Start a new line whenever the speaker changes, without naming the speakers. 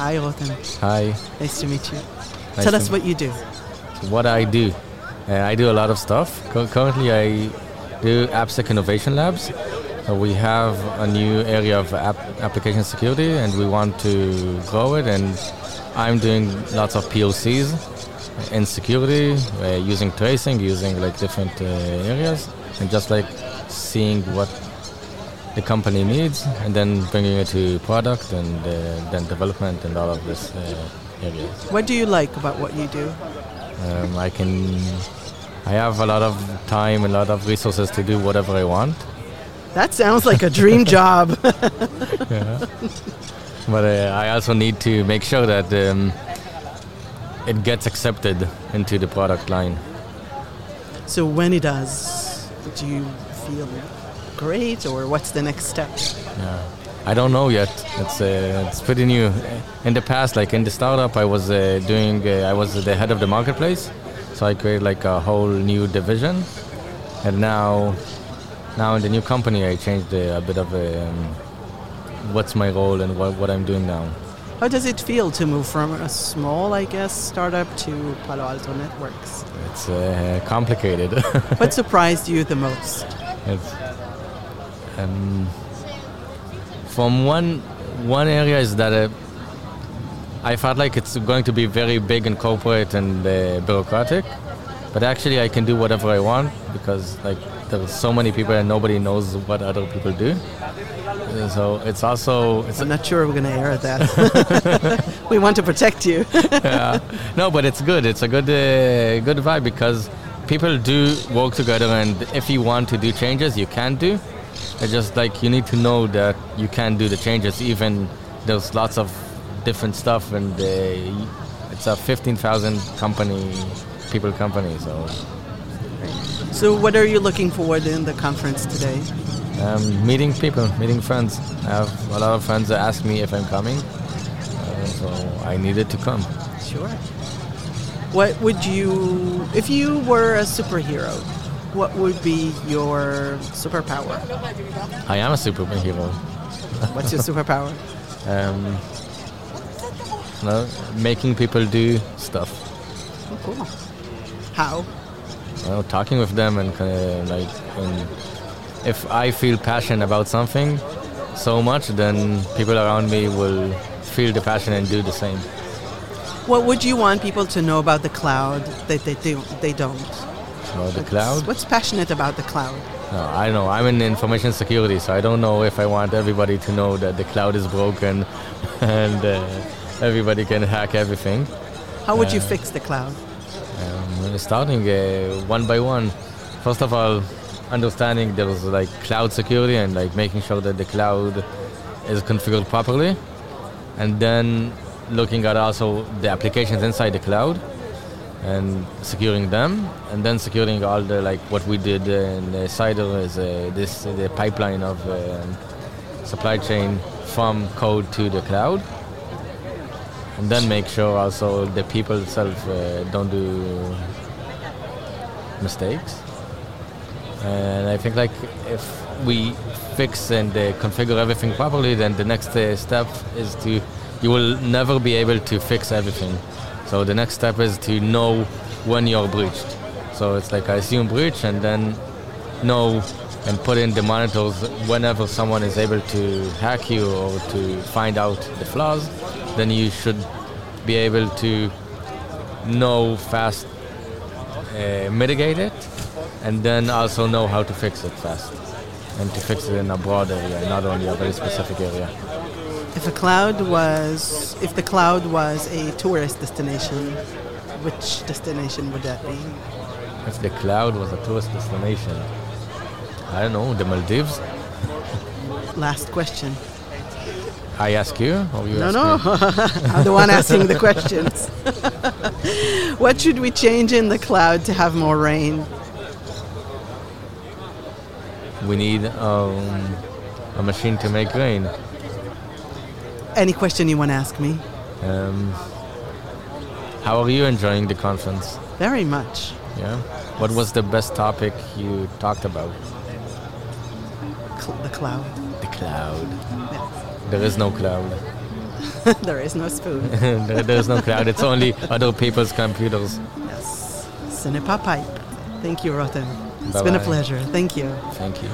Hi, Rotem.
Hi.
Nice to meet you.
Nice
Tell us what you do.
What I do. Uh, I do a lot of stuff. Cur- currently, I do AppSec Innovation Labs. So we have a new area of app application security, and we want to grow it. And I'm doing lots of POCs in security, uh, using tracing, using like different uh, areas, and just like seeing what the company needs, and then bringing it to product and uh, then development and all of this uh, areas.
What do you like about what you do?
Um, I can. I have a lot of time, a lot of resources to do whatever I want.
That sounds like a dream job. yeah.
But uh, I also need to make sure that um, it gets accepted into the product line.
so when it does, do you feel great or what's the next step?
Yeah. I don't know yet. It's uh, it's pretty new. In the past, like in the startup, I was uh, doing. Uh, I was the head of the marketplace, so I created like a whole new division. And now, now in the new company, I changed uh, a bit of um, what's my role and what, what I'm doing now.
How does it feel to move from a small, I guess, startup to Palo Alto Networks?
It's uh, complicated.
what surprised you the most?
It's, um, from one one area is that uh, I felt like it's going to be very big and corporate and uh, bureaucratic, but actually I can do whatever I want because like there's so many people and nobody knows what other people do. Uh, So it's also it's
I'm not sure we're going to air that. we want to protect you.
yeah. No, but it's good. It's a good uh, good vibe because people do work together, and if you want to do changes, you can do. It's just like you need to know that you can do the changes, even there's lots of different stuff, and it's a 15,000 company, people company. So
so, what are you looking forward in the conference today?
um, meeting people, meeting friends. I have a lot of friends that ask me if I'm coming, uh, so I needed to come.
Sure. What would you, if you were a superhero, what would be your superpower?
I am a superhero.
What's your superpower?
um, no, making people do stuff.
Oh, cool. How?
Know, talking with them and kind of like, and if I feel passionate about something so much, then people around me will feel the passion and do the same.
What would you want people to know about the cloud that they do, they don't?
So the
What's-
cloud.
What's passionate about the cloud?
No, I don't know. I'm in information security, so I don't know if I want everybody to know that the cloud is broken and uh, everybody can hack everything.
How would you
Uh,
fix the cloud?
Um, starting uh, one by one. First of all, understanding there's like cloud security and like making sure that the cloud is configured properly, and then looking at also the applications inside the cloud and securing them, and then securing all the like what we did in the Cider is uh, this the pipeline of um, supply chain from code to the cloud and then make sure also the people itself uh, don't do mistakes. And I think like if we fix and uh, configure everything properly, then the next uh, step is to you will never be able to fix everything. So the next step is to know when you're breached. So it's like I assume breach and then know and put in the monitors whenever someone is able to hack you or to find out the flaws, then you should be able to know fast, uh, mitigate it, and then also know how to fix it fast. And to fix it in a broad area, not only a very specific area.
If a cloud was, if the cloud was a tourist destination, which destination would that be?
If the cloud was a tourist destination, I don't know, the Maldives?
Last question.
I ask you, or you
No, no? I'm the one asking the questions. what should we change in the cloud to have more rain?
We need um, a machine to make rain.
Any question you want to ask me?
Um, how are you enjoying the conference?
Very much.
Yeah. What was the best topic you talked about?
Cl- the cloud.
The cloud.
Yes.
There is no cloud.
there is no spoon.
there, there's no cloud. It's only other people's computers.
Yes. Ce n'est pas pipe. Thank you, Rotem. It's been a pleasure. Thank you.
Thank you.